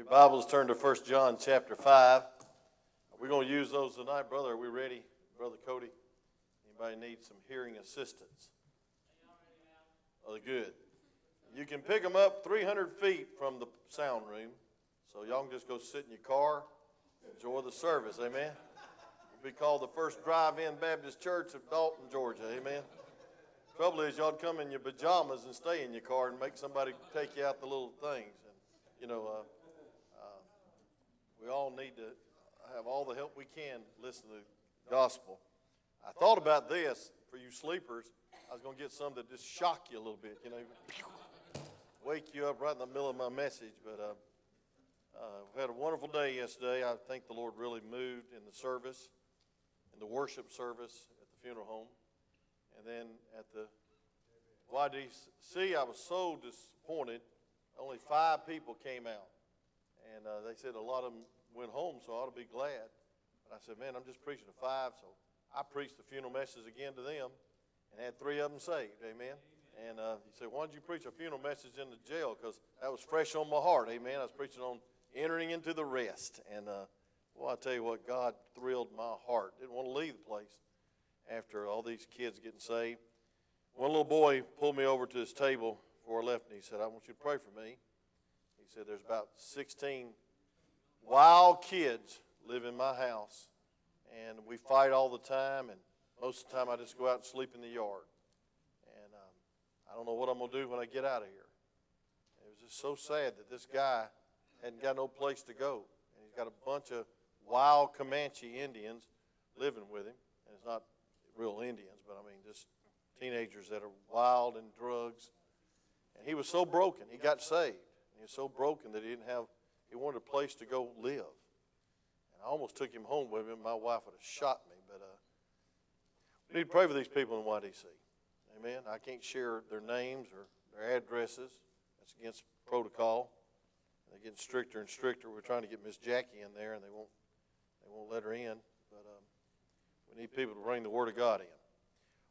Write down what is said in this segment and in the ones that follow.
your Bibles, turn to 1 John chapter 5. We're going to use those tonight, brother. Are we ready, Brother Cody? Anybody need some hearing assistance? Oh, good. You can pick them up 300 feet from the sound room, so y'all can just go sit in your car, enjoy the service. Amen. We'll be called the first drive-in Baptist church of Dalton, Georgia. Amen. Trouble is, y'all come in your pajamas and stay in your car and make somebody take you out the little things. And you know, uh, uh, we all need to have all the help we can listen to the gospel. I thought about this for you sleepers. I was going to get some that just shock you a little bit, you know, wake you up right in the middle of my message. But uh, uh, we had a wonderful day yesterday. I think the Lord really moved in the service, in the worship service at the funeral home. And then at the YDC, I was so disappointed. Only five people came out. And uh, they said a lot of them went home, so I ought to be glad. But I said, man, I'm just preaching to five. So I preached the funeral message again to them and had three of them saved. Amen. And uh, he said, why don't you preach a funeral message in the jail? Because that was fresh on my heart. Amen. I was preaching on entering into the rest. And, uh, well, I tell you what, God thrilled my heart. Didn't want to leave the place after all these kids getting saved. One little boy pulled me over to his table before I left, and he said, I want you to pray for me. Said, There's about 16 wild kids live in my house, and we fight all the time, and most of the time I just go out and sleep in the yard. And um, I don't know what I'm going to do when I get out of here. It was just so sad that this guy hadn't got no place to go. And he's got a bunch of wild Comanche Indians living with him. And it's not real Indians, but I mean just teenagers that are wild and drugs. And he was so broken. He got saved. He was so broken that he didn't have, he wanted a place to go live. And I almost took him home with me. My wife would have shot me. But uh, we need to pray for these people in YDC. Amen. I can't share their names or their addresses. That's against protocol. They're getting stricter and stricter. We're trying to get Miss Jackie in there, and they won't, they won't let her in. But um, we need people to bring the Word of God in.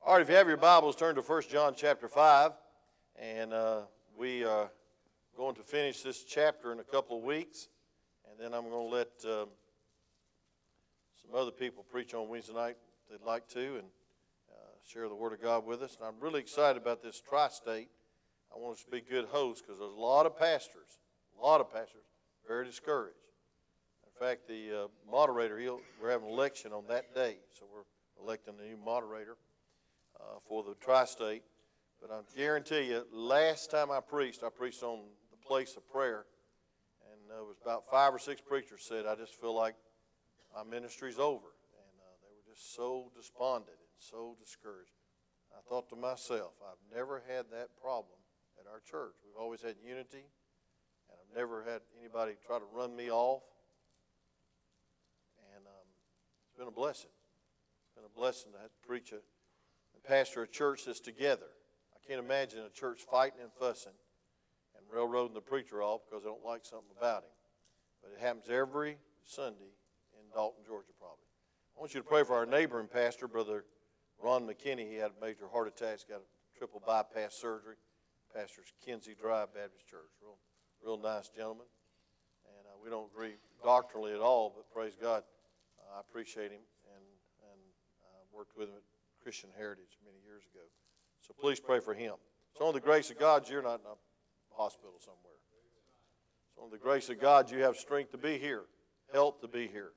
All right, if you have your Bibles, turn to 1 John chapter 5. And uh, we are going to finish this chapter in a couple of weeks. And then I'm going to let um, some other people preach on Wednesday night if they'd like to and uh, share the Word of God with us. And I'm really excited about this tri state. I want us to be good hosts because there's a lot of pastors, a lot of pastors, very discouraged. In fact, the uh, moderator, we're having an election on that day, so we're electing a new moderator uh, for the tri state. But I guarantee you, last time I preached, I preached on place of prayer. And there was about five or six preachers said, I just feel like my ministry's over. And uh, they were just so despondent and so discouraged. I thought to myself, I've never had that problem at our church. We've always had unity, and I've never had anybody try to run me off. And um, it's been a blessing. It's been a blessing to, preach a pastor a church that's together. I can't imagine a church fighting and fussing and railroading the preacher off because they don't like something about him. But it happens every Sunday in Dalton, Georgia, probably. I want you to pray for our neighboring pastor, Brother Ron McKinney. He had a major heart attack, He's got a triple bypass surgery. Pastor's Kinsey Drive Baptist Church. Real, real nice gentleman. And uh, we don't agree doctrinally at all, but praise God, uh, I appreciate him and, and uh, worked with him at Christian Heritage many years ago. So please pray for him. It's only the grace of God you're not hospital somewhere. It's on the grace of God you have strength to be here, health to be here.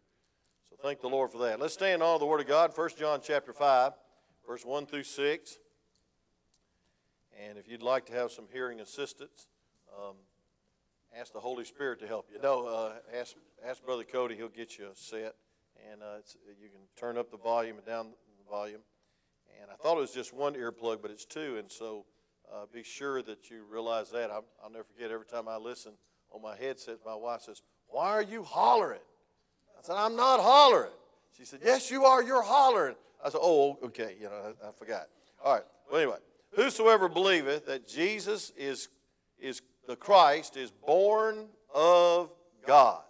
So thank the Lord for that. Let's stand on the Word of God. 1 John chapter 5, verse 1 through 6. And if you'd like to have some hearing assistance, um, ask the Holy Spirit to help you. No, uh, ask, ask Brother Cody. He'll get you a set. And uh, you can turn up the volume and down the volume. And I thought it was just one earplug, but it's two. And so uh, be sure that you realize that. I'll, I'll, never forget every time I listen on my headset, my wife says, Why are you hollering? I said, I'm not hollering. She said, Yes, you are. You're hollering. I said, Oh, okay. You know, I, I forgot. All right. Well, anyway, whosoever believeth that Jesus is, is the Christ is born of God.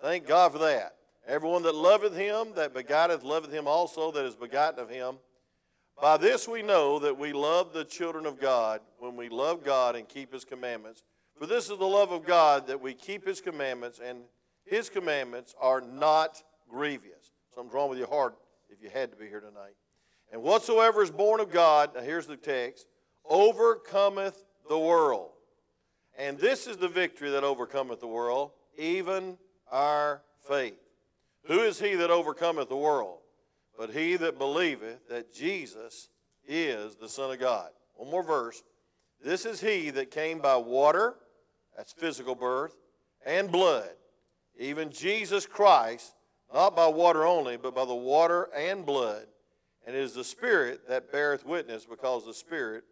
Thank God for that. Everyone that loveth him, that begotteth, loveth him also that is begotten of him. By this we know that we love the children of God when we love God and keep his commandments. For this is the love of God that we keep his commandments, and his commandments are not grievous. Something's wrong with your heart if you had to be here tonight. And whatsoever is born of God, now here's the text, overcometh the world. And this is the victory that overcometh the world, even our faith. Who is he that overcometh the world? But he that believeth that Jesus is the Son of God. One more verse. This is he that came by water, that's physical birth, and blood, even Jesus Christ, not by water only, but by the water and blood. And it is the Spirit that beareth witness, because the Spirit,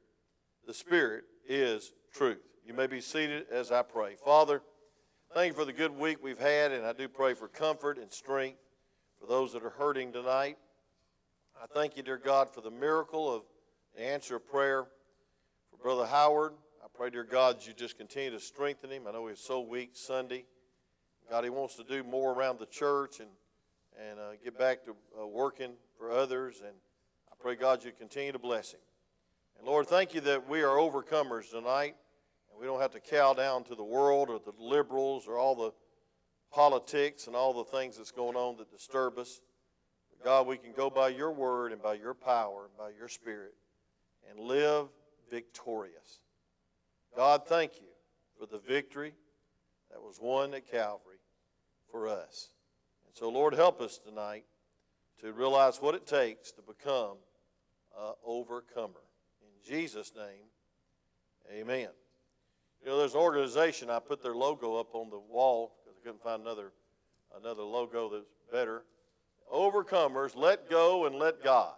the Spirit is truth. You may be seated as I pray. Father, thank you for the good week we've had, and I do pray for comfort and strength for those that are hurting tonight. I thank you, dear God, for the miracle of the answer of prayer for Brother Howard. I pray, dear God, that you just continue to strengthen him. I know he's so weak Sunday. God, he wants to do more around the church and, and uh, get back to uh, working for others. And I pray, God, you continue to bless him. And Lord, thank you that we are overcomers tonight. And we don't have to cow down to the world or the liberals or all the politics and all the things that's going on that disturb us. God, we can go by your word and by your power and by your spirit and live victorious. God, thank you for the victory that was won at Calvary for us. And so, Lord, help us tonight to realize what it takes to become an overcomer. In Jesus' name, amen. You know, there's an organization, I put their logo up on the wall because I couldn't find another, another logo that's better. Overcomers, let go and let God.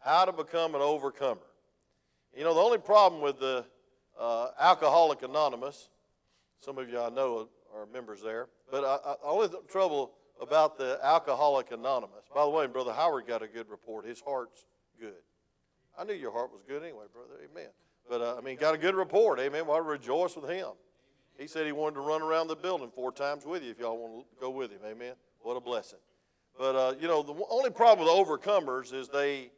How to become an overcomer. You know, the only problem with the uh, Alcoholic Anonymous, some of you I know are members there, but I, only trouble about the Alcoholic Anonymous. By the way, Brother Howard got a good report. His heart's good. I knew your heart was good anyway, brother. Amen. But uh, I mean, got a good report. Amen. Well, I rejoice with him. He said he wanted to run around the building four times with you if y'all want to go with him. Amen. What a blessing. But uh, you know, the only problem with overcomers is they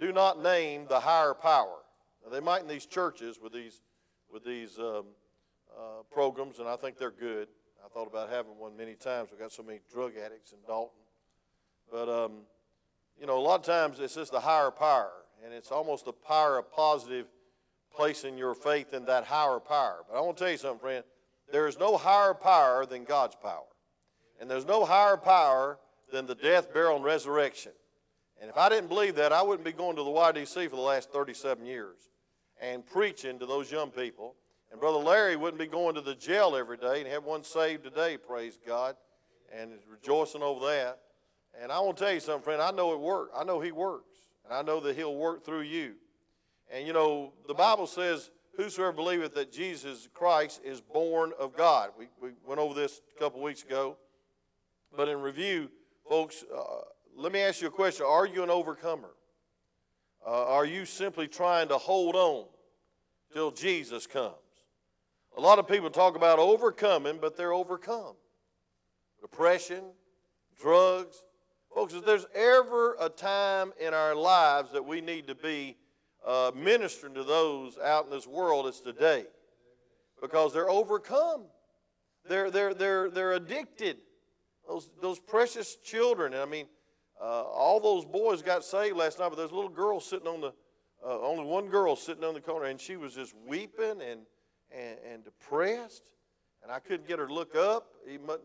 do not name the higher power. Now, they might in these churches with these, with these um, uh, programs, and I think they're good. I thought about having one many times. We've got so many drug addicts in Dalton. But, um, you know, a lot of times it's just the higher power, and it's almost the power of positive placing your faith in that higher power. But I want to tell you something, friend. There is no higher power than God's power. And there's no higher power than the death, burial, and resurrection. And if I didn't believe that, I wouldn't be going to the YDC for the last 37 years and preaching to those young people. And Brother Larry wouldn't be going to the jail every day and have one saved today, praise God, and rejoicing over that. And I want to tell you something, friend. I know it works. I know He works. And I know that He'll work through you. And you know, the Bible says, Whosoever believeth that Jesus Christ is born of God. We, we went over this a couple weeks ago. But in review, folks, uh, let me ask you a question Are you an overcomer? Uh, are you simply trying to hold on till Jesus comes? A lot of people talk about overcoming, but they're overcome. Depression, drugs. Folks, if there's ever a time in our lives that we need to be uh, ministering to those out in this world, it's today. Because they're overcome. They're, they're, they're, they're addicted. Those, those precious children. And I mean, uh, all those boys got saved last night, but there's a little girl sitting on the, uh, only one girl sitting on the corner, and she was just weeping and, and, and depressed. And I couldn't get her to look up,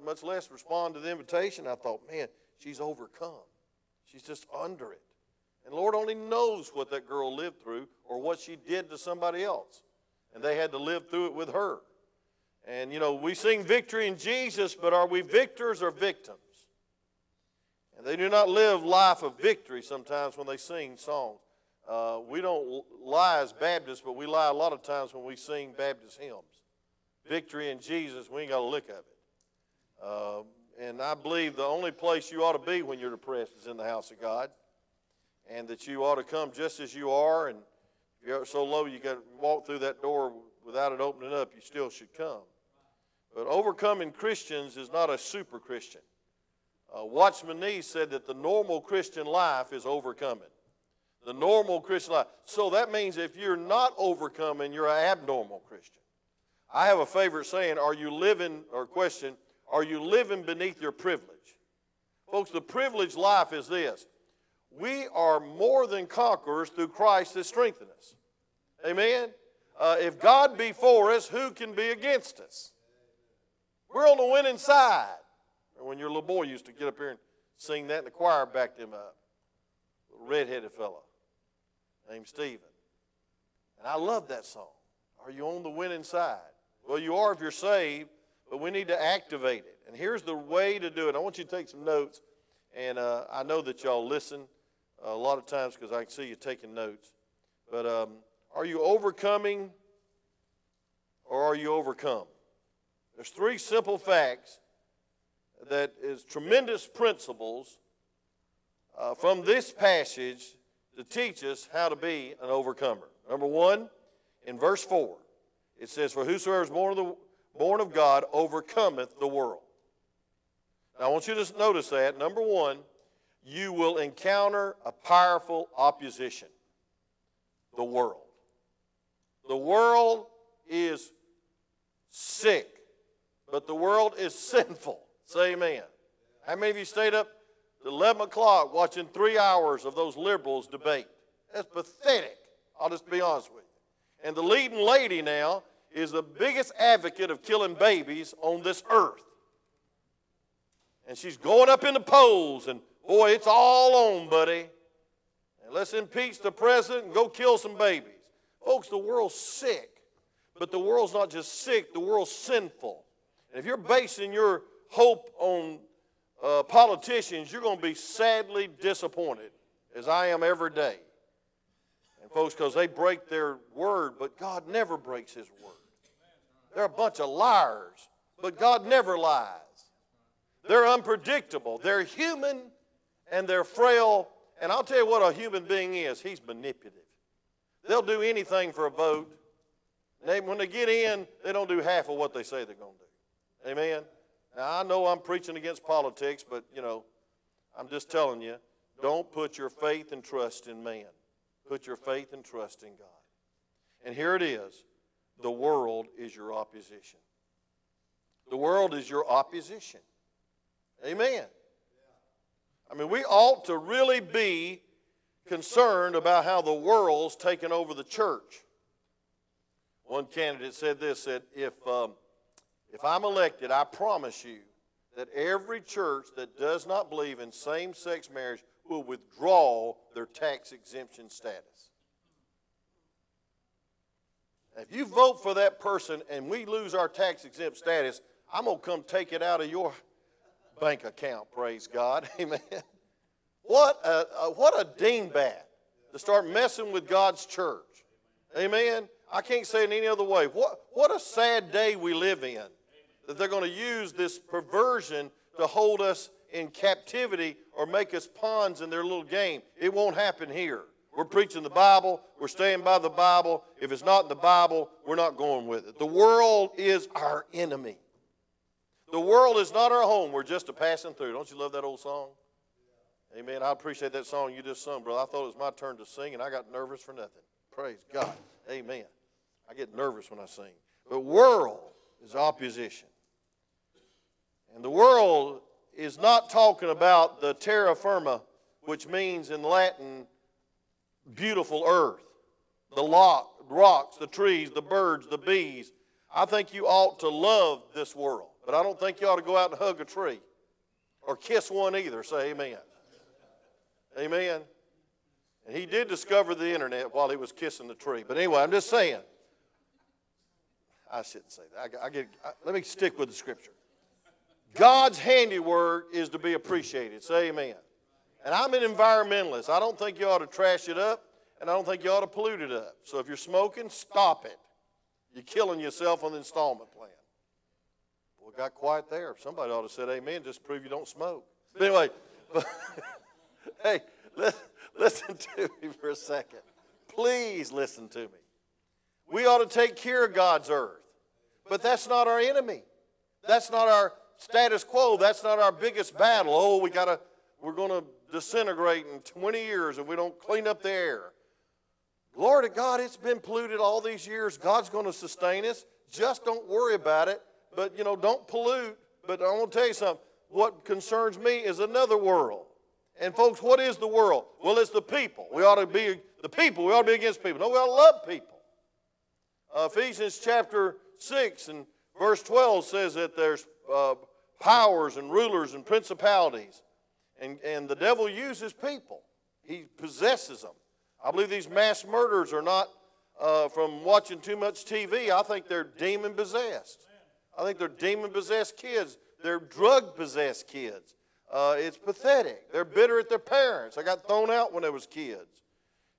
much less respond to the invitation. I thought, man, she's overcome. She's just under it. And Lord only knows what that girl lived through or what she did to somebody else. And they had to live through it with her. And, you know, we sing victory in Jesus, but are we victors or victims? And they do not live life of victory sometimes when they sing songs. Uh, we don't lie as Baptists, but we lie a lot of times when we sing Baptist hymns. Victory in Jesus, we ain't got a lick of it. Uh, and I believe the only place you ought to be when you're depressed is in the house of God. And that you ought to come just as you are. And if you're so low you got to walk through that door without it opening up, you still should come. But overcoming Christians is not a super Christian. Uh, Watchman Nee said that the normal Christian life is overcoming. The normal Christian life. So that means if you're not overcoming, you're an abnormal Christian. I have a favorite saying, are you living, or question, are you living beneath your privilege? Folks, the privileged life is this. We are more than conquerors through Christ that strengthens us. Amen? Uh, if God be for us, who can be against us? We're on the winning side. When your little boy used to get up here and sing that, and the choir backed him up. A red-headed fellow named Stephen. And I love that song. Are you on the winning side? Well, you are if you're saved, but we need to activate it. And here's the way to do it. I want you to take some notes, and uh, I know that y'all listen a lot of times because I can see you taking notes. But um, are you overcoming or are you overcome? There's three simple facts that is tremendous principles uh, from this passage to teach us how to be an overcomer. Number one, in verse 4, it says, For whosoever is born of, the, born of God overcometh the world. Now, I want you to notice that. Number one, you will encounter a powerful opposition the world. The world is sick, but the world is sinful. Say amen. How many of you stayed up to 11 o'clock watching three hours of those liberals debate? That's pathetic. I'll just be honest with you. And the leading lady now is the biggest advocate of killing babies on this earth. And she's going up in the polls, and boy, it's all on, buddy. And let's impeach the president and go kill some babies. Folks, the world's sick. But the world's not just sick, the world's sinful. And if you're basing your hope on uh, politicians, you're going to be sadly disappointed, as I am every day. And folks, because they break their word, but God never breaks His word. They're a bunch of liars, but God never lies. They're unpredictable. They're human and they're frail. And I'll tell you what a human being is He's manipulative. They'll do anything for a vote. They, when they get in, they don't do half of what they say they're going to do. Amen? Now, I know I'm preaching against politics, but, you know, I'm just telling you, don't put your faith and trust in man. Put your faith and trust in God. And here it is the world is your opposition. The world is your opposition. Amen. I mean, we ought to really be concerned about how the world's taken over the church. One candidate said this: said if um, if I'm elected, I promise you that every church that does not believe in same-sex marriage will withdraw their tax exemption status. If you vote for that person and we lose our tax exempt status, I'm going to come take it out of your bank account, praise God. Amen. What a, a, what a dingbat to start messing with God's church. Amen. I can't say it any other way. What, what a sad day we live in that they're going to use this perversion to hold us in captivity or make us pawns in their little game. It won't happen here. We're preaching the Bible. We're staying by the Bible. If it's not in the Bible, we're not going with it. The world is our enemy. The world is not our home. We're just a passing through. Don't you love that old song? Amen. I appreciate that song you just sung, brother. I thought it was my turn to sing, and I got nervous for nothing. Praise God. Amen. I get nervous when I sing. But world is opposition. And the world is not talking about the terra firma, which means in Latin, beautiful earth. The lock, rocks, the trees, the birds, the bees. I think you ought to love this world, but I don't think you ought to go out and hug a tree or kiss one either. Say amen. Amen. And he did discover the internet while he was kissing the tree. But anyway, I'm just saying. I shouldn't say that. I, I get, I, let me stick with the scripture. God's handiwork is to be appreciated. Say amen. And I'm an environmentalist. I don't think you ought to trash it up, and I don't think you ought to pollute it up. So if you're smoking, stop it. You're killing yourself on the installment plan. Well, it got quiet there. Somebody ought to said amen just to prove you don't smoke. But anyway, hey, listen to me for a second. Please listen to me. We ought to take care of God's earth. But that's not our enemy. That's not our status quo. That's not our biggest battle. Oh, we got to, we're going to disintegrate in 20 years if we don't clean up the air. Glory to God, it's been polluted all these years. God's going to sustain us. just don't worry about it. But, you know, don't pollute. But I want to tell you something. What concerns me is another world. And, folks, what is the world? Well, it's the people. We ought to be the people. We ought to be against people. No, we ought to love people. Uh, Ephesians chapter 6 and verse 12 says that there's uh, powers and rulers and principalities. And, and the devil uses people, he possesses them. I believe these mass murders are not uh, from watching too much TV. I think they're demon possessed. I think they're demon possessed kids. They're drug possessed kids. Uh, it's pathetic. They're bitter at their parents. I got thrown out when I was kids.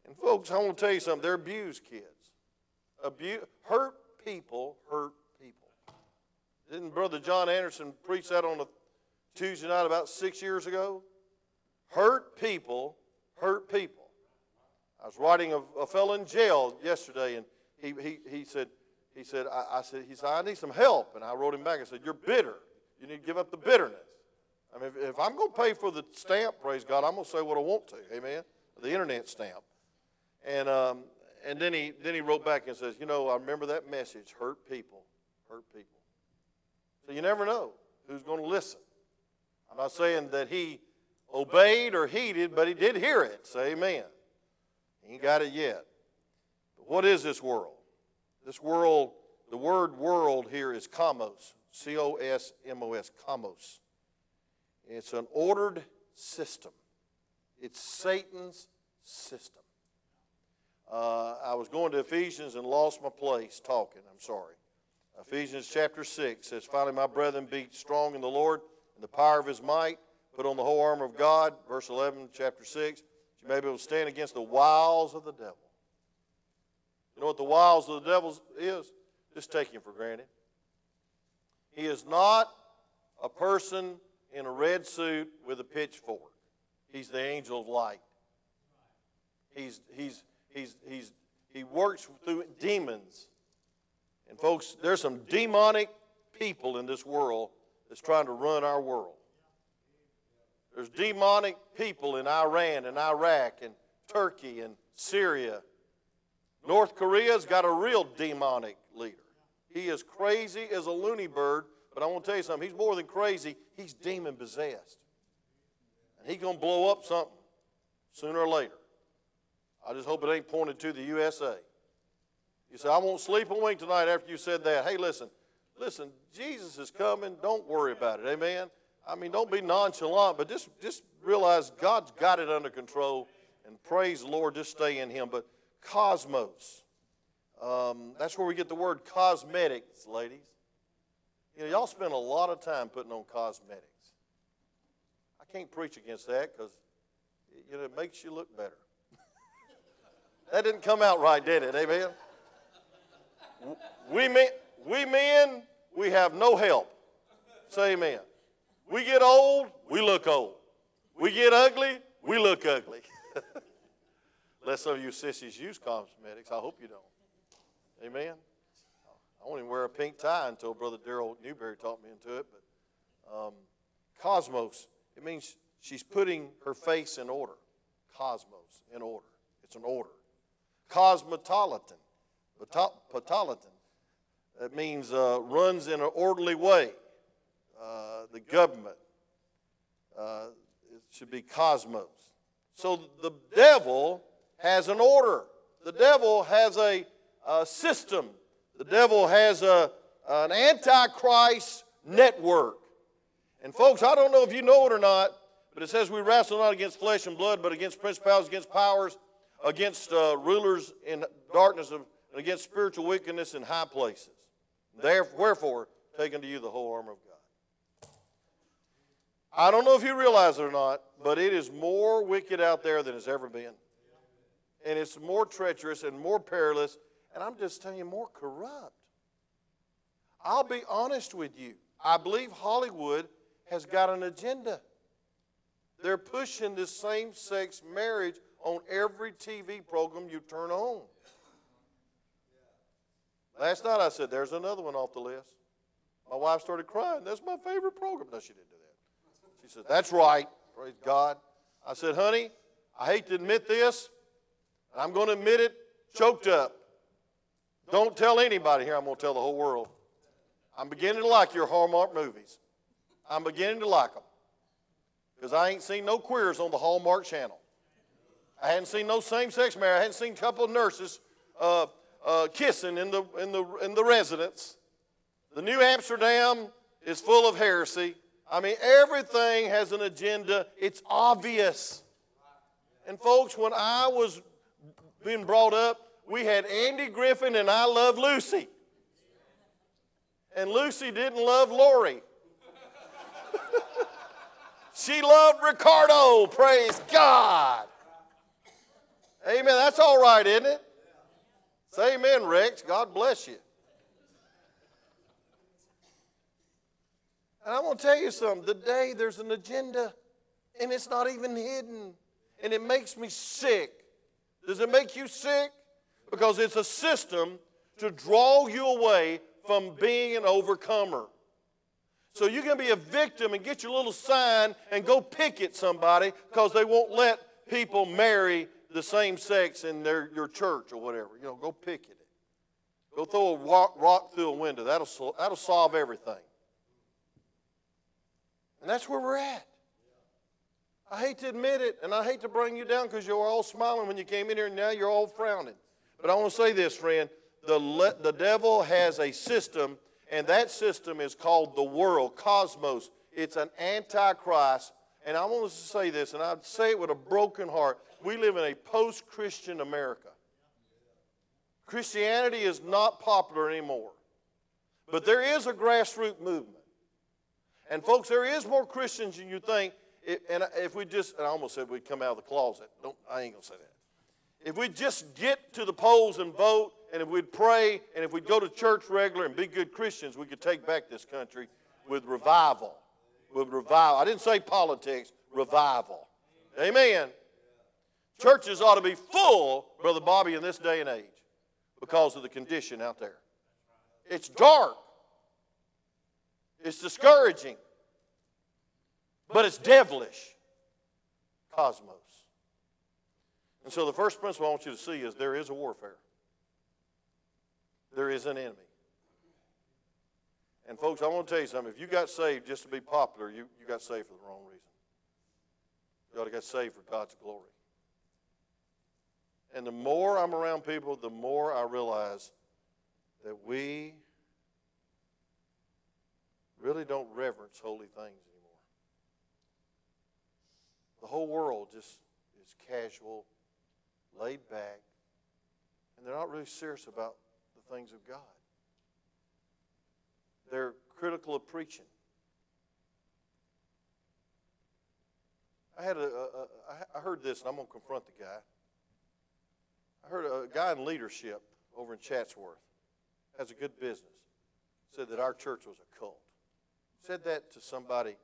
And folks, I want to tell you something. They're abused kids. Abuse, hurt people hurt. Didn't Brother John Anderson preach that on a Tuesday night about six years ago? Hurt people hurt people. I was writing a, a fellow in jail yesterday, and he, he, he said, he said, I, I, said, he said, I need some help. And I wrote him back. I said, You're bitter. You need to give up the bitterness. I mean, if, if I'm going to pay for the stamp, praise God, I'm going to say what I want to. Amen. The internet stamp. And, um, and then, he, then he wrote back and says, You know, I remember that message hurt people, hurt people. So you never know who's going to listen. I'm not saying that he obeyed or heeded, but he did hear it. Say amen. He ain't got it yet. But what is this world? This world, the word world here is cosmos. C O S M O S, cosmos. It's an ordered system, it's Satan's system. Uh, I was going to Ephesians and lost my place talking. I'm sorry. Ephesians chapter 6 says, Finally, my brethren, be strong in the Lord and the power of his might. Put on the whole armor of God, verse 11, chapter 6, you may be able to stand against the wiles of the devil. You know what the wiles of the devil is? Just take him for granted. He is not a person in a red suit with a pitchfork. He's the angel of light. He's, he's, he's, he's, he works through demons. And, folks, there's some demonic people in this world that's trying to run our world. There's demonic people in Iran and Iraq and Turkey and Syria. North Korea's got a real demonic leader. He is crazy as a loony bird, but I want to tell you something. He's more than crazy, he's demon possessed. And he's going to blow up something sooner or later. I just hope it ain't pointed to the USA. You say, I won't sleep a wink tonight after you said that. Hey, listen, listen, Jesus is coming. Don't worry about it. Amen. I mean, don't be nonchalant, but just, just realize God's got it under control and praise the Lord, just stay in Him. But cosmos, um, that's where we get the word cosmetics, ladies. You know, y'all spend a lot of time putting on cosmetics. I can't preach against that because you know, it makes you look better. that didn't come out right, did it? Amen? We men, we men, we have no help. Say amen. We get old, we look old. We get ugly, we look ugly. Unless some of you sissies use cosmetics. I hope you don't. Amen. I won't even wear a pink tie until Brother Daryl Newberry taught me into it. But um, cosmos, it means she's putting her face in order. Cosmos, in order. It's an order. Cosmopolitan, Patolitan. That means uh, runs in an orderly way. Uh, the government. Uh, it should be cosmos. So the devil has an order. The devil has a, a system. The devil has a, an antichrist network. And folks, I don't know if you know it or not, but it says we wrestle not against flesh and blood, but against principalities, against powers, against uh, rulers in darkness, of, and against spiritual wickedness in high places. Therefore, wherefore, take unto you the whole armor of God. I don't know if you realize it or not, but it is more wicked out there than it's ever been. And it's more treacherous and more perilous, and I'm just telling you, more corrupt. I'll be honest with you. I believe Hollywood has got an agenda. They're pushing this same sex marriage on every TV program you turn on. Last night I said, There's another one off the list. My wife started crying. That's my favorite program. No, she didn't do that. She said, That's right. Praise God. I said, Honey, I hate to admit this, and I'm going to admit it choked up. Don't tell anybody here. I'm going to tell the whole world. I'm beginning to like your Hallmark movies. I'm beginning to like them. Because I ain't seen no queers on the Hallmark channel. I hadn't seen no same-sex marriage. I hadn't seen a couple of nurses uh, uh, kissing in the, in, the, in the residence. The New Amsterdam is full of heresy. I mean, everything has an agenda. It's obvious. And folks, when I was being brought up, we had Andy Griffith and I Love Lucy. And Lucy didn't love Lori. she loved Ricardo. Praise God. Amen. That's all right, isn't it? Say amen, Rex. God bless you. And I'm going to tell you something. Today there's an agenda, and it's not even hidden. And it makes me sick. Does it make you sick? Because it's a system to draw you away from being an overcomer. So you can be a victim and get your little sign and go picket somebody because they won't let people marry the same sex in their, your church or whatever. You know, go picket it. Go throw a rock, rock through a window. That'll, that'll solve everything. And that's where we're at. I hate to admit it, and I hate to bring you down because you were all smiling when you came in here, and now you're all frowning. But I want to say this, friend. The, le- the devil has a system, and that system is called the world, cosmos. It's an antichrist. And I want us to say this, and I'd say it with a broken heart. We live in a post Christian America. Christianity is not popular anymore. But there is a grassroots movement. And folks, there is more Christians than you think. And if we just, and I almost said we'd come out of the closet. Don't, I ain't going to say that. If we just get to the polls and vote, and if we'd pray, and if we'd go to church regular and be good Christians, we could take back this country with revival. With revival. I didn't say politics, revival. Amen. Churches ought to be full, Brother Bobby, in this day and age because of the condition out there. It's dark. It's discouraging. But it's devilish. Cosmos. And so the first principle I want you to see is there is a warfare. There is an enemy. And folks, I want to tell you something. If you got saved just to be popular, you, you got saved for the wrong reason. You ought to get saved for God's glory. And the more I'm around people, the more I realize that we really don't reverence holy things anymore. The whole world just is casual, laid back, and they're not really serious about the things of God. They're critical of preaching. I had a, a, a I heard this, and I'm going to confront the guy. I heard a guy in leadership over in Chatsworth has a good business. Said that our church was a cult said that to somebody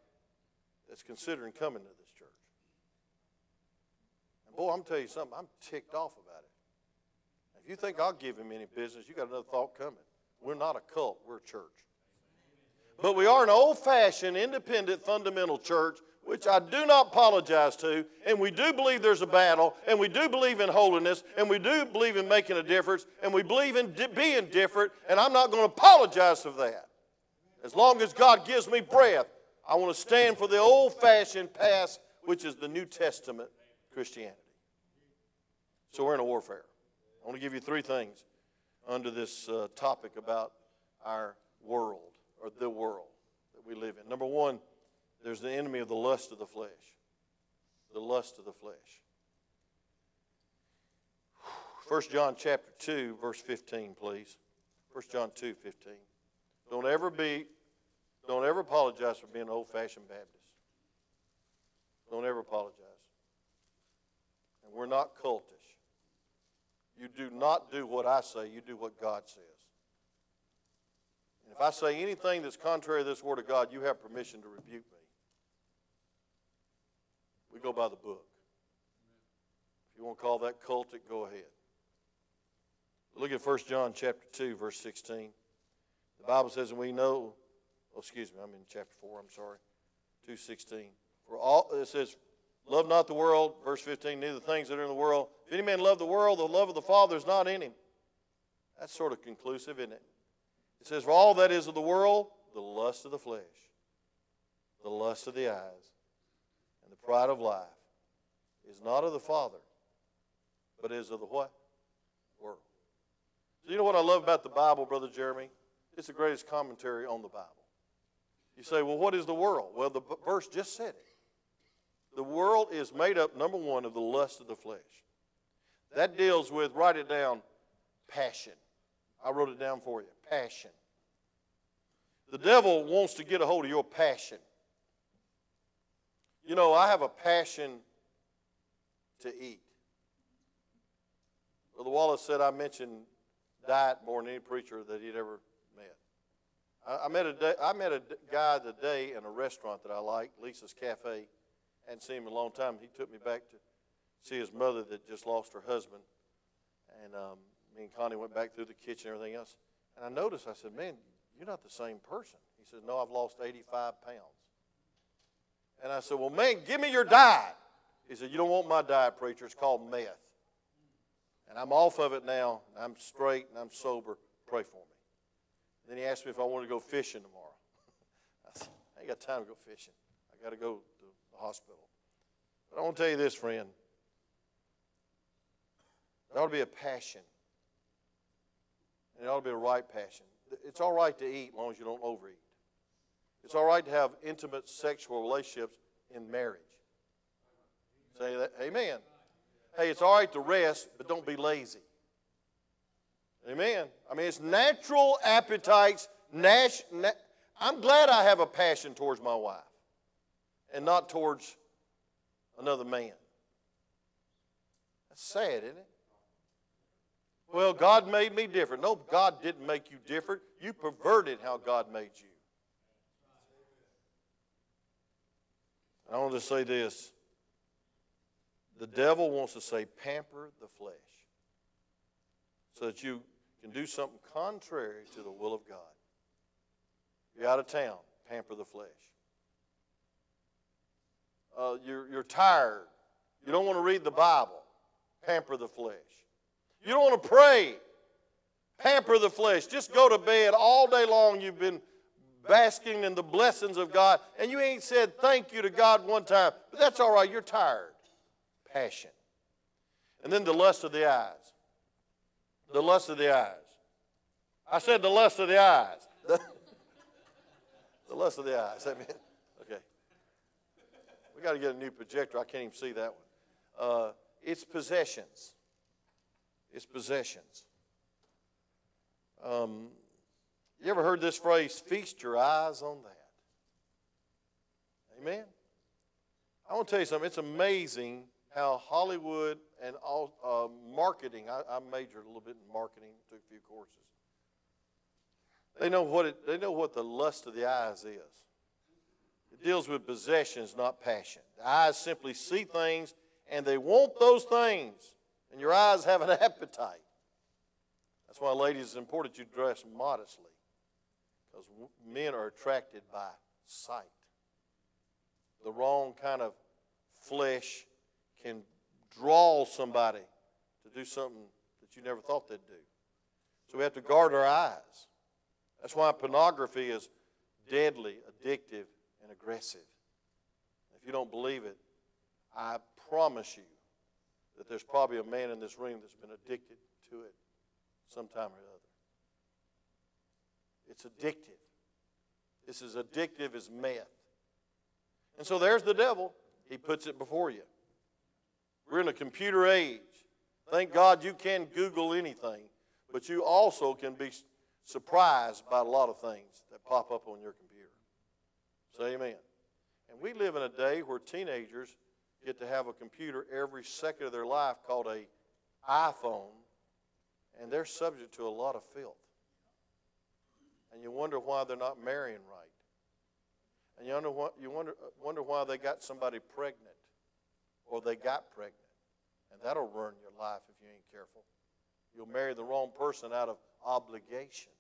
that's considering coming to this church. And boy, I'm telling you something, I'm ticked off about it. If you think I'll give him any business, you got another thought coming. We're not a cult, we're a church. But we are an old fashioned, independent, fundamental church, which I do not apologize to. And we do believe there's a battle, and we do believe in holiness, and we do believe in making a difference, and we believe in di- being different, and I'm not going to apologize for that. As long as God gives me breath, I want to stand for the old fashioned past, which is the New Testament Christianity. So we're in a warfare. I want to give you three things under this uh, topic about our world or the world that we live in. Number one, there's the enemy of the lust of the flesh. The lust of the flesh. 1 John chapter 2, verse 15, please. 1 John 2, 15. Don't ever be, don't ever apologize for being an old fashioned Baptist. Don't ever apologize. And we're not cultish. You do not do what I say, you do what God says. And if I say anything that's contrary to this Word of God, you have permission to rebuke me. We go by the book. If you want to call that cultic, go ahead. Look at 1 John chapter 2, verse 16. The Bible says, and we know, oh, excuse me, I'm in chapter 4, I'm sorry, 2.16. For all, it says, love not the world, verse 15, neither the things that are in the world. If any man love the world, the love of the Father is not in him. That's sort of conclusive, isn't it? It says, For all that is of the world, the lust of the flesh, the lust of the eyes, and the pride of life is not of the Father, but is of the what? World. So you know what I love about the Bible, Brother Jeremy? It's the greatest commentary on the Bible. You say, well, what is the world? Well, the verse just said it. The world is made up, number one, of the lust of the flesh. That deals with, write it down, passion. I wrote it down for you passion. The devil wants to get a hold of your passion. You know, I have a passion to eat. Brother Wallace said I mentioned diet more than any preacher that he'd ever met. I, I met a I met a guy today in a restaurant that I like, Lisa's Cafe. Hadn't seen him in a long time. He took me back to see his mother that just lost her husband, and um, me and Connie went back through the kitchen and everything else. And I noticed, I said, Man, you're not the same person. He said, No, I've lost 85 pounds. And I said, Well, man, give me your diet. He said, You don't want my diet, preacher. It's called meth. And I'm off of it now. I'm straight and I'm sober. Pray for me. Then he asked me if I wanted to go fishing tomorrow. I said, I ain't got time to go fishing. I got to go to the hospital. But I want to tell you this, friend. There ought to be a passion and it ought to be a right passion. It's all right to eat as long as you don't overeat. It's all right to have intimate sexual relationships in marriage. Say that. Amen. Hey, it's all right to rest, but don't be lazy. Amen. I mean, it's natural appetites. Nash, na- I'm glad I have a passion towards my wife and not towards another man. That's sad, isn't it? Well, God made me different. No, God didn't make you different. You perverted how God made you. I want to say this. The devil wants to say, pamper the flesh so that you can do something contrary to the will of God. You're out of town, pamper the flesh. Uh, you're, you're tired. You don't want to read the Bible, pamper the flesh. You don't want to pray. Pamper the flesh. Just go to bed all day long. You've been basking in the blessings of God, and you ain't said thank you to God one time. But that's all right. You're tired. Passion. And then the lust of the eyes. The lust of the eyes. I said the lust of the eyes. The, the lust of the eyes. I mean, okay. We got to get a new projector. I can't even see that one. Uh, it's possessions is possessions. Um, you ever heard this phrase, feast your eyes on that? Amen? I want to tell you something. It's amazing how Hollywood and all, uh, marketing, I, I majored a little bit in marketing, took a few courses. They know what it, they know what the lust of the eyes is. It deals with possessions, not passion. The eyes simply see things and they want those things and your eyes have an appetite. That's why, ladies, it's important you dress modestly because men are attracted by sight. The wrong kind of flesh can draw somebody to do something that you never thought they'd do. So we have to guard our eyes. That's why pornography is deadly, addictive, and aggressive. If you don't believe it, I promise you that there's probably a man in this room that's been addicted to it sometime or other. It's addictive. It's as addictive as meth. And so there's the devil. He puts it before you. We're in a computer age. Thank God you can Google anything, but you also can be surprised by a lot of things that pop up on your computer. Say amen. And we live in a day where teenagers get to have a computer every second of their life called a iPhone, and they're subject to a lot of filth. And you wonder why they're not marrying right. And you wonder, what, you wonder, uh, wonder why they got somebody pregnant or they got pregnant. And that'll ruin your life if you ain't careful. You'll marry the wrong person out of obligation.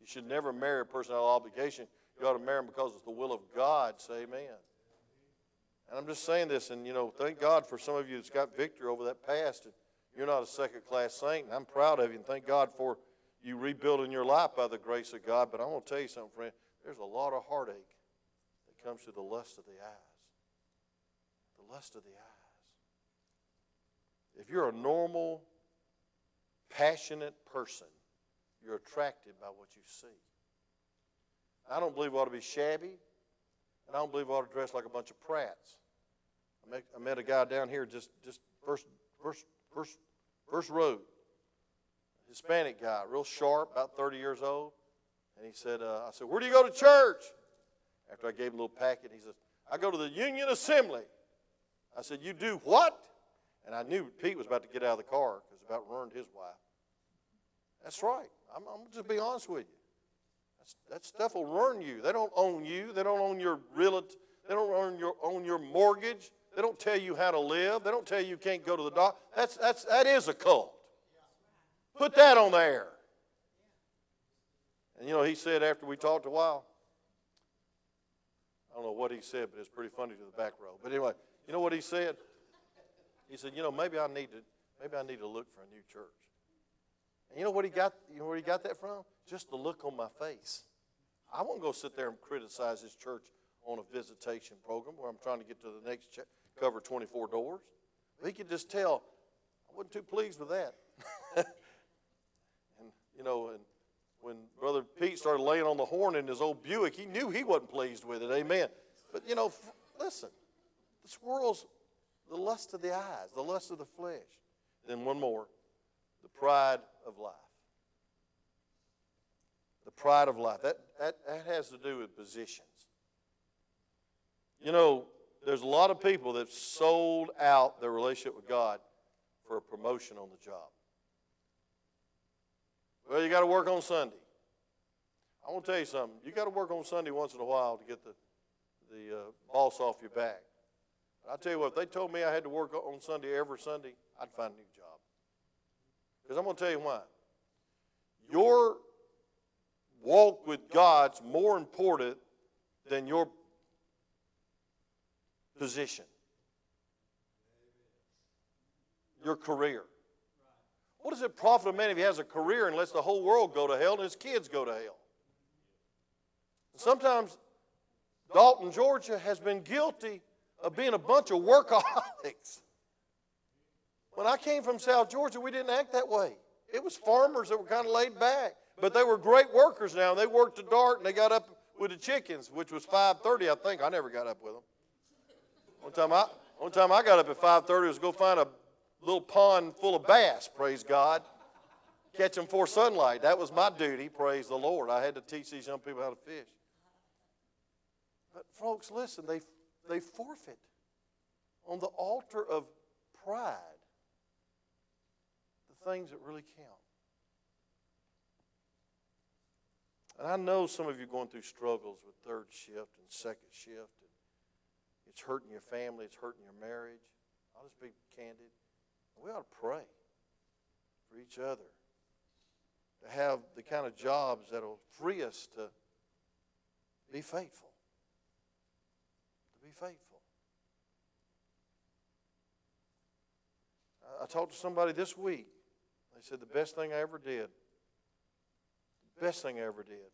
You should never marry a person out of obligation. You ought to marry them because it's the will of God. Say amen. And I'm just saying this, and you know, thank God for some of you that's got victory over that past. And You're not a second class saint, and I'm proud of you, and thank God for you rebuilding your life by the grace of God. But I want to tell you something, friend. There's a lot of heartache that comes through the lust of the eyes. The lust of the eyes. If you're a normal, passionate person, you're attracted by what you see. I don't believe we ought to be shabby, and I don't believe we ought to dress like a bunch of prats. I met, I met a guy down here just, just first, first, first, first road, Hispanic guy, real sharp, about 30 years old. And he said, uh, I said, where do you go to church? After I gave him a little packet, he says, I go to the Union Assembly. I said, you do what? And I knew Pete was about to get out of the car because about ruined his wife. That's right. I'm, I'm just be honest with you. That stuff will ruin you. They don't own you. They don't own your real. They don't own your, own your mortgage. They don't tell you how to live. They don't tell you you can't go to the doctor. That's, that's, that is a cult. Put that on there. And you know, he said after we talked a while, I don't know what he said, but it's pretty funny to the back row. But anyway, you know what he said? He said, you know, maybe I need to, maybe I need to look for a new church. And you know what he got? You know where he got that from? Just the look on my face. I won't go sit there and criticize this church on a visitation program where I'm trying to get to the next ch- cover 24 doors. He could just tell I wasn't too pleased with that. and you know, and when Brother Pete started laying on the horn in his old Buick, he knew he wasn't pleased with it. Amen. But you know, f- listen, this world's the lust of the eyes, the lust of the flesh. Then one more, the pride of life. Pride of life. That, that, that has to do with positions. You know, there's a lot of people that sold out their relationship with God for a promotion on the job. Well, you got to work on Sunday. I want to tell you something. You got to work on Sunday once in a while to get the, the uh, boss off your back. But I tell you what, if they told me I had to work on Sunday every Sunday, I'd find a new job. Because I'm going to tell you why. Your walk with God's more important than your position, your career. What does it profit a man if he has a career and lets the whole world go to hell and his kids go to hell? Sometimes Dalton, Georgia has been guilty of being a bunch of workaholics. When I came from South Georgia, we didn't act that way. It was farmers that were kind of laid back, but they were great workers now. They worked to dark and they got up with the chickens, which was 5:30, I think. I never got up with them. One time I, one time I got up at 5:30 was go find a little pond full of bass. Praise God. Catch them for sunlight. That was my duty. Praise the Lord. I had to teach these young people how to fish. But folks, listen. They they forfeit on the altar of pride the things that really count. And I know some of you are going through struggles with third shift and second shift. And it's hurting your family, it's hurting your marriage. I'll just be candid. We ought to pray for each other to have the kind of jobs that will free us to be faithful. To be faithful. I talked to somebody this week. They said the best thing I ever did Best thing I ever did.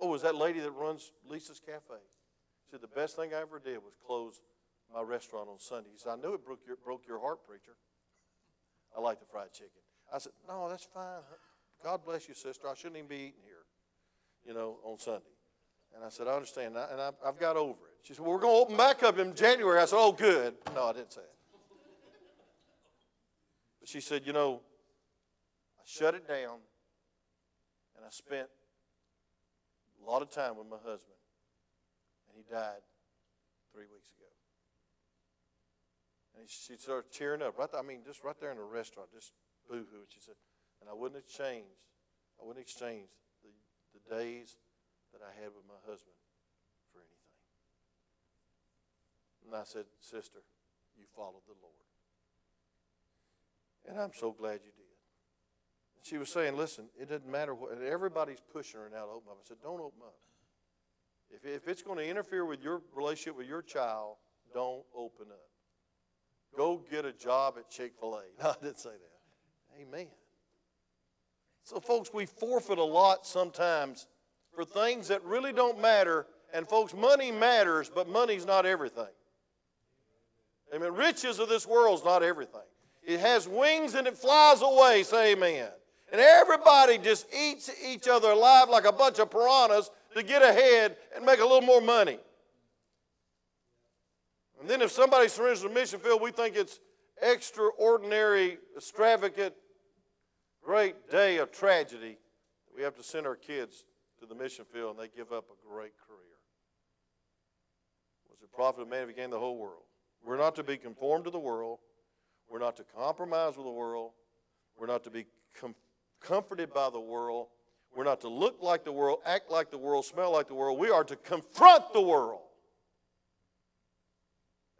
Oh, was that lady that runs Lisa's Cafe? She said, the best thing I ever did was close my restaurant on Sunday. He said, I knew it broke your, broke your heart, preacher. I like the fried chicken. I said, no, that's fine. God bless you, sister. I shouldn't even be eating here, you know, on Sunday. And I said, I understand. And, I, have got over it. She said, well, we're going to open back up in January. I said, oh, good. No, I didn't say it. But she said, you know, I shut it down I spent a lot of time with my husband, and he died three weeks ago. And she started tearing up. Right, there, I mean, just right there in the restaurant, just boo-hoo. And she said, and I wouldn't exchange, I wouldn't exchange the, the days that I had with my husband for anything. And I said, sister, you followed the Lord. And I'm so glad you did she was saying, listen, it doesn't matter what, everybody's pushing her now to open up. I said, don't open up. If, if it's going to interfere with your relationship with your child, don't open up. go get a job at Chick fil A. No, I didn't say that. Amen. So, folks, we forfeit a lot sometimes for things that really don't matter. And, folks, money matters, but money's not everything. Amen. Riches of this world is not everything. It has wings and it flies away. Say amen. And everybody just eats each other alive like a bunch of piranhas to get ahead and make a little more money. And then if somebody surrenders the mission field, we think it's extraordinary, extravagant, great day of tragedy. We have to send our kids to the mission field and they give up a great career. Was it profit of man if he gained the whole world? We're not to be conformed to the world. We're not to compromise with the world. We're not to be com- comforted by the world. We're not to look like the world, act like the world, smell like the world. We are to confront the world.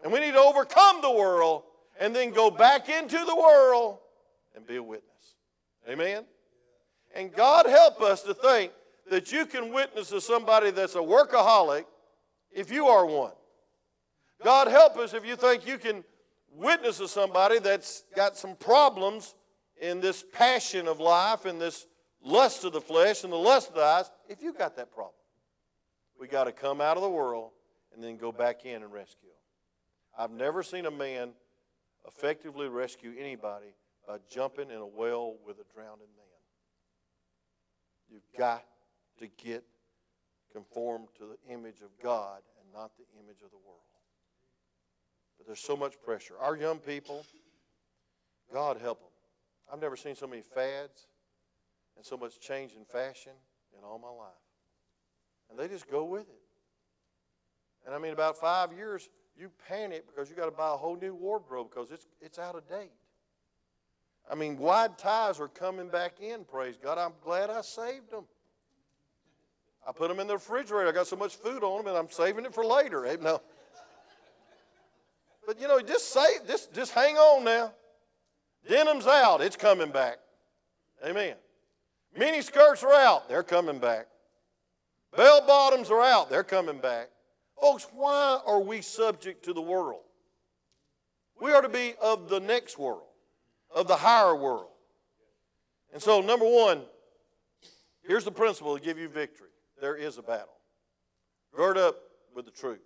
And we need to overcome the world and then go back into the world and be a witness. Amen? And God help us to think that you can witness to somebody that's a workaholic if you are one. God help us if you think you can witness to somebody that's got some problems in this passion of life and this lust of the flesh and the lust of the eyes, if you've got that problem, we got to come out of the world and then go back in and rescue. I've never seen a man effectively rescue anybody by jumping in a well with a drowning man. You've got to get conformed to the image of God and not the image of the world. But there's so much pressure. Our young people, God help them. I've never seen so many fads and so much change in fashion in all my life. And they just go with it. And I mean, about five years, you panic because you got to buy a whole new wardrobe because it's, it's out of date. I mean, wide ties are coming back in, praise God. I'm glad I saved them. I put them in the refrigerator. I got so much food on them, and I'm saving it for later. No. But you know, just say, just, just hang on now. Denim's out, it's coming back. Amen. Mini skirts are out, they're coming back. Bell bottoms are out, they're coming back. Folks, why are we subject to the world? We are to be of the next world, of the higher world. And so, number one, here's the principle to give you victory there is a battle. Gird up with the truth.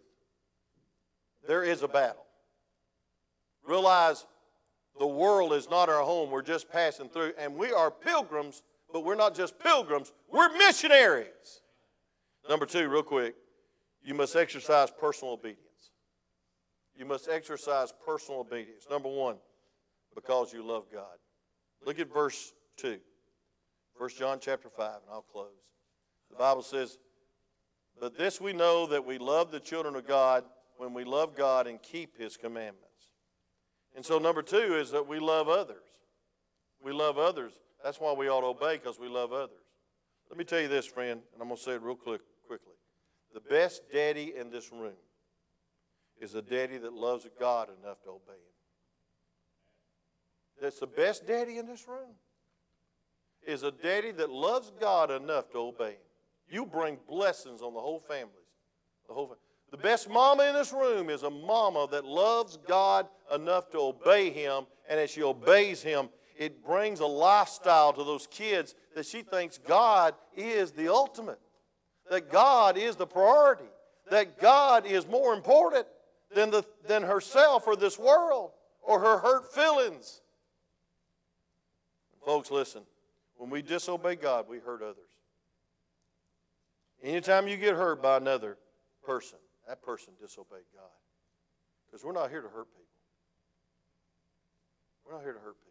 There is a battle. Realize the world is not our home. We're just passing through. And we are pilgrims, but we're not just pilgrims, we're missionaries. Number two, real quick, you must exercise personal obedience. You must exercise personal obedience. Number one, because you love God. Look at verse 2. 1 John chapter 5, and I'll close. The Bible says, But this we know that we love the children of God when we love God and keep his commandments. And so, number two is that we love others. We love others. That's why we ought to obey, because we love others. Let me tell you this, friend, and I'm going to say it real quick, quickly. The best daddy in this room is a daddy that loves God enough to obey Him. That's the best daddy in this room. Is a daddy that loves God enough to obey Him. You bring blessings on the whole families. The whole family. The best mama in this room is a mama that loves God enough to obey Him, and as she obeys Him, it brings a lifestyle to those kids that she thinks God is the ultimate, that God is the priority, that God is more important than, the, than herself or this world or her hurt feelings. Folks, listen. When we disobey God, we hurt others. Anytime you get hurt by another person, that person disobeyed God. Because we're not here to hurt people. We're not here to hurt people.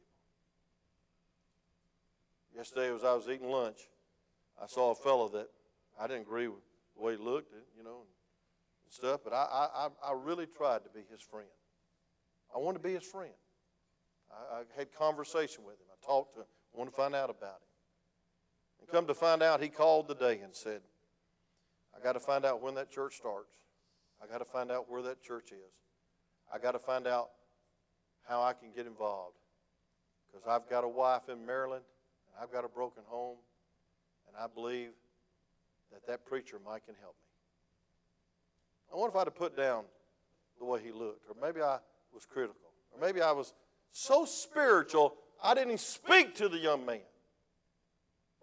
Yesterday, as I was eating lunch, I saw a fellow that I didn't agree with the way he looked, you know, and stuff, but I, I, I really tried to be his friend. I wanted to be his friend. I, I had conversation with him. I talked to him. I wanted to find out about him. And come to find out, he called today and said, I got to find out when that church starts. I got to find out where that church is. I got to find out how I can get involved. Because I've got a wife in Maryland, and I've got a broken home, and I believe that that preacher might can help me. I wonder if I'd have put down the way he looked, or maybe I was critical, or maybe I was so spiritual, I didn't speak to the young man.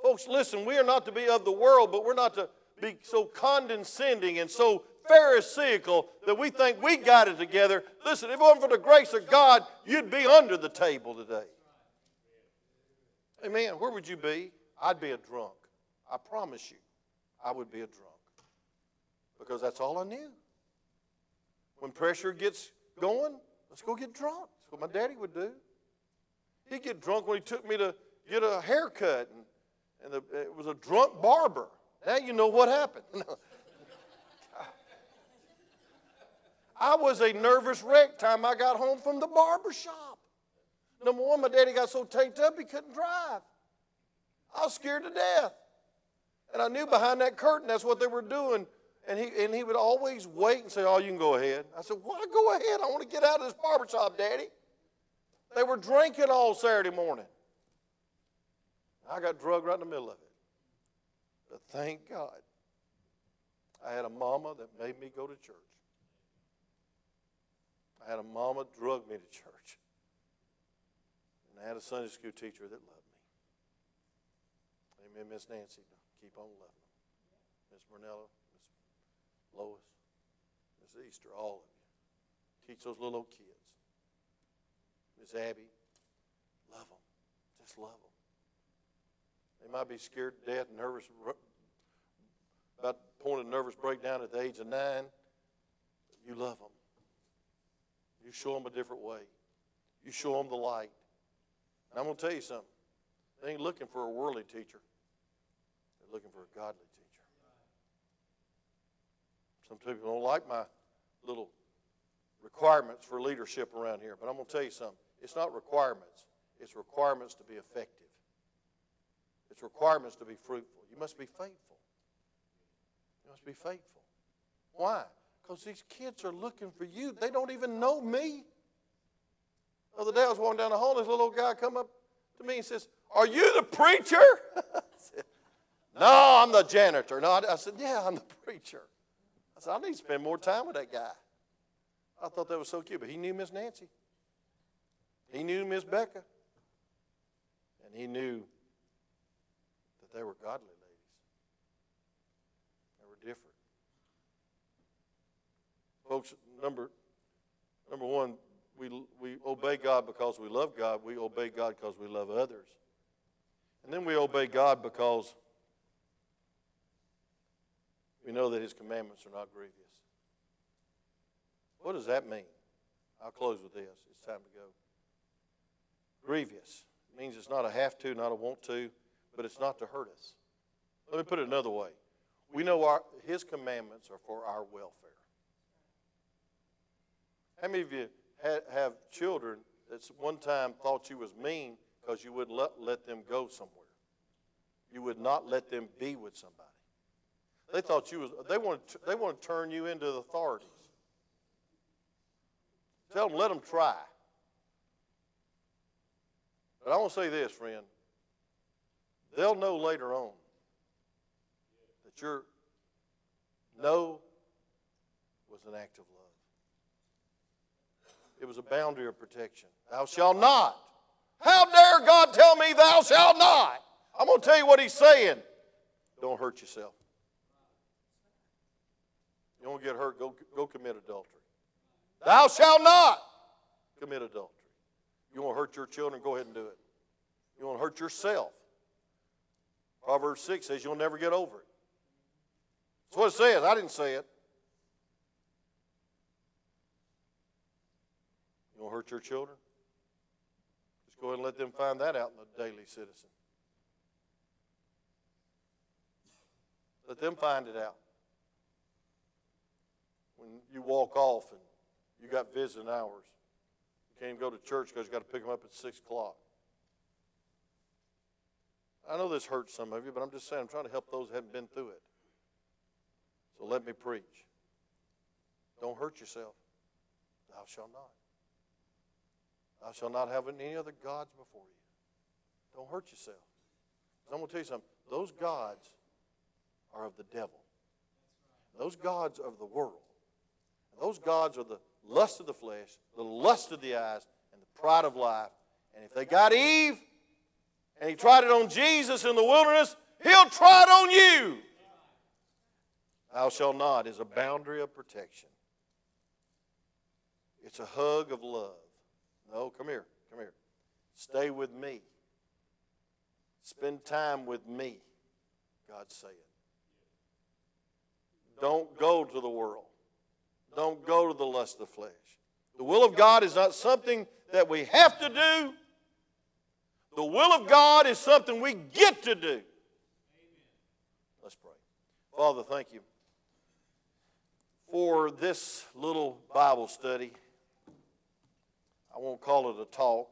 Folks, listen, we are not to be of the world, but we're not to be so condescending and so pharisaical that we think we got it together. Listen, if it wasn't for the grace of God, you'd be under the table today. Hey Amen. Where would you be? I'd be a drunk. I promise you, I would be a drunk. Because that's all I knew. When pressure gets going, let's go get drunk. That's what my daddy would do. He'd get drunk when he took me to get a haircut, and, and the, it was a drunk barber. Now you know what happened. I was a nervous wreck time I got home from the barber shop. Number one, my daddy got so taped up he couldn't drive. I was scared to death. And I knew behind that curtain that's what they were doing. And he, and he would always wait and say, Oh, you can go ahead. I said, Why go ahead? I want to get out of this barber shop, Daddy. They were drinking all Saturday morning. I got drugged right in the middle of it. But thank God, I had a mama that made me go to church. I had a mama drug me to church. And I had a Sunday school teacher that loved me. Amen, Miss Nancy. Keep on loving them. Miss Brunella, Miss Lois, Miss Easter, all of you. Teach those little old kids. Miss Abby, love them. Just love them. They might be scared to death nervous, about point of nervous breakdown at the age of nine. you love them. You show them a different way. You show them the light. And I'm going to tell you something. They ain't looking for a worldly teacher. They're looking for a godly teacher. Some people don't like my little requirements for leadership around here, but I'm going to tell you something. It's not requirements, it's requirements to be effective, it's requirements to be fruitful. You must be faithful. You must be faithful. Why? Because these kids are looking for you. They don't even know me. The other day I was walking down the hall, and this little old guy come up to me and says, Are you the preacher? said, no, I'm the janitor. No, I, said, Yeah, I'm the preacher. I said, I need to spend more time with that guy. I thought that was so cute, but he knew Miss Nancy. He knew Miss Becca. And he knew that they were godly ladies. They were different. Folks, number, number one, we, we obey God because we love God. We obey God because we love others. And then we obey God because we know that His commandments are not grievous. What does that mean? I'll close with this. It's time to go. Grievous means it's not a have to, not a want to, but it's not to hurt us. Let me put it another way. We know our, His commandments are for our welfare. How many of you have children that one time thought you was mean because you wouldn't let, let them go somewhere? You would not let them be with somebody. They thought you was, they want to, they want to turn you into the authorities. Tell them, let them try. But I want to say this, friend. They'll know later on that your no was an act of love. It was a boundary of protection. Thou shalt not. How dare God tell me thou shalt not? I'm going to tell you what he's saying. Don't hurt yourself. You don't get hurt, go, go commit adultery. Thou shalt not commit adultery. You want to hurt your children, go ahead and do it. You want to hurt yourself. Proverbs 6 says you'll never get over it. That's what it says. I didn't say it. Want to hurt your children? Just go ahead and let them find that out in the Daily Citizen. Let them find it out. When you walk off and you got visiting hours, you can't even go to church because you got to pick them up at 6 o'clock. I know this hurts some of you, but I'm just saying I'm trying to help those who haven't been through it. So let me preach. Don't hurt yourself. Thou shalt not. Thou shalt not have any other gods before you. Don't hurt yourself. I'm going to tell you something. Those gods are of the devil. Those gods are of the world. Those gods are the lust of the flesh, the lust of the eyes, and the pride of life. And if they got Eve and he tried it on Jesus in the wilderness, he'll try it on you. Thou shalt not is a boundary of protection. It's a hug of love. No, come here, come here. Stay with me. Spend time with me, God said. Don't go to the world. Don't go to the lust of flesh. The will of God is not something that we have to do. The will of God is something we get to do. Let's pray. Father, thank you for this little Bible study. I won't call it a talk.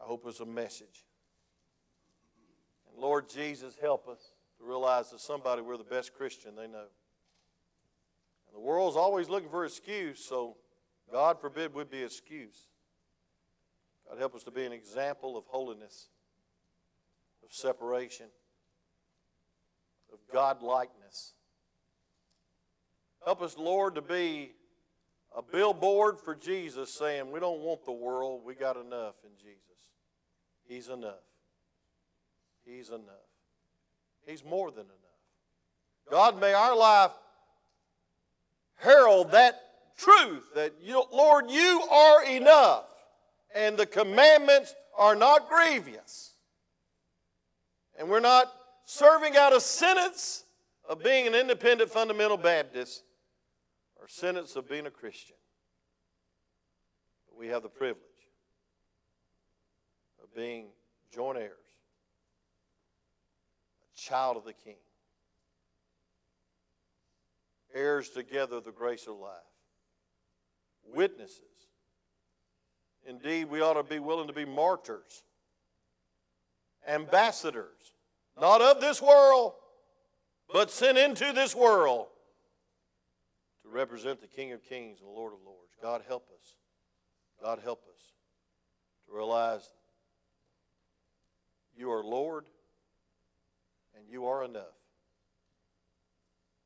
I hope it's a message. And Lord Jesus, help us to realize that somebody we're the best Christian they know. And the world's always looking for excuse, so God forbid we'd be excuse. God help us to be an example of holiness, of separation, of God likeness. Help us, Lord, to be a billboard for Jesus saying, We don't want the world, we got enough in Jesus. He's enough. He's enough. He's more than enough. God, may our life herald that truth that, you, Lord, you are enough and the commandments are not grievous. And we're not serving out a sentence of being an independent fundamental Baptist or sentence of being a Christian. But we have the privilege of being joint heirs, a child of the King, heirs together of the grace of life, witnesses. Indeed, we ought to be willing to be martyrs, ambassadors, not of this world, but sent into this world represent the King of Kings and the Lord of Lords. God help us. God help us to realize you are Lord and you are enough.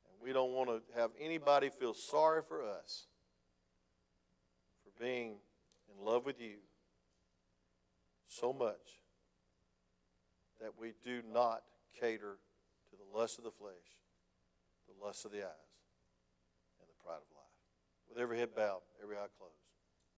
And we don't want to have anybody feel sorry for us for being in love with you so much that we do not cater to the lust of the flesh, the lust of the eyes, and the pride of life. With every head bowed, every eye closed.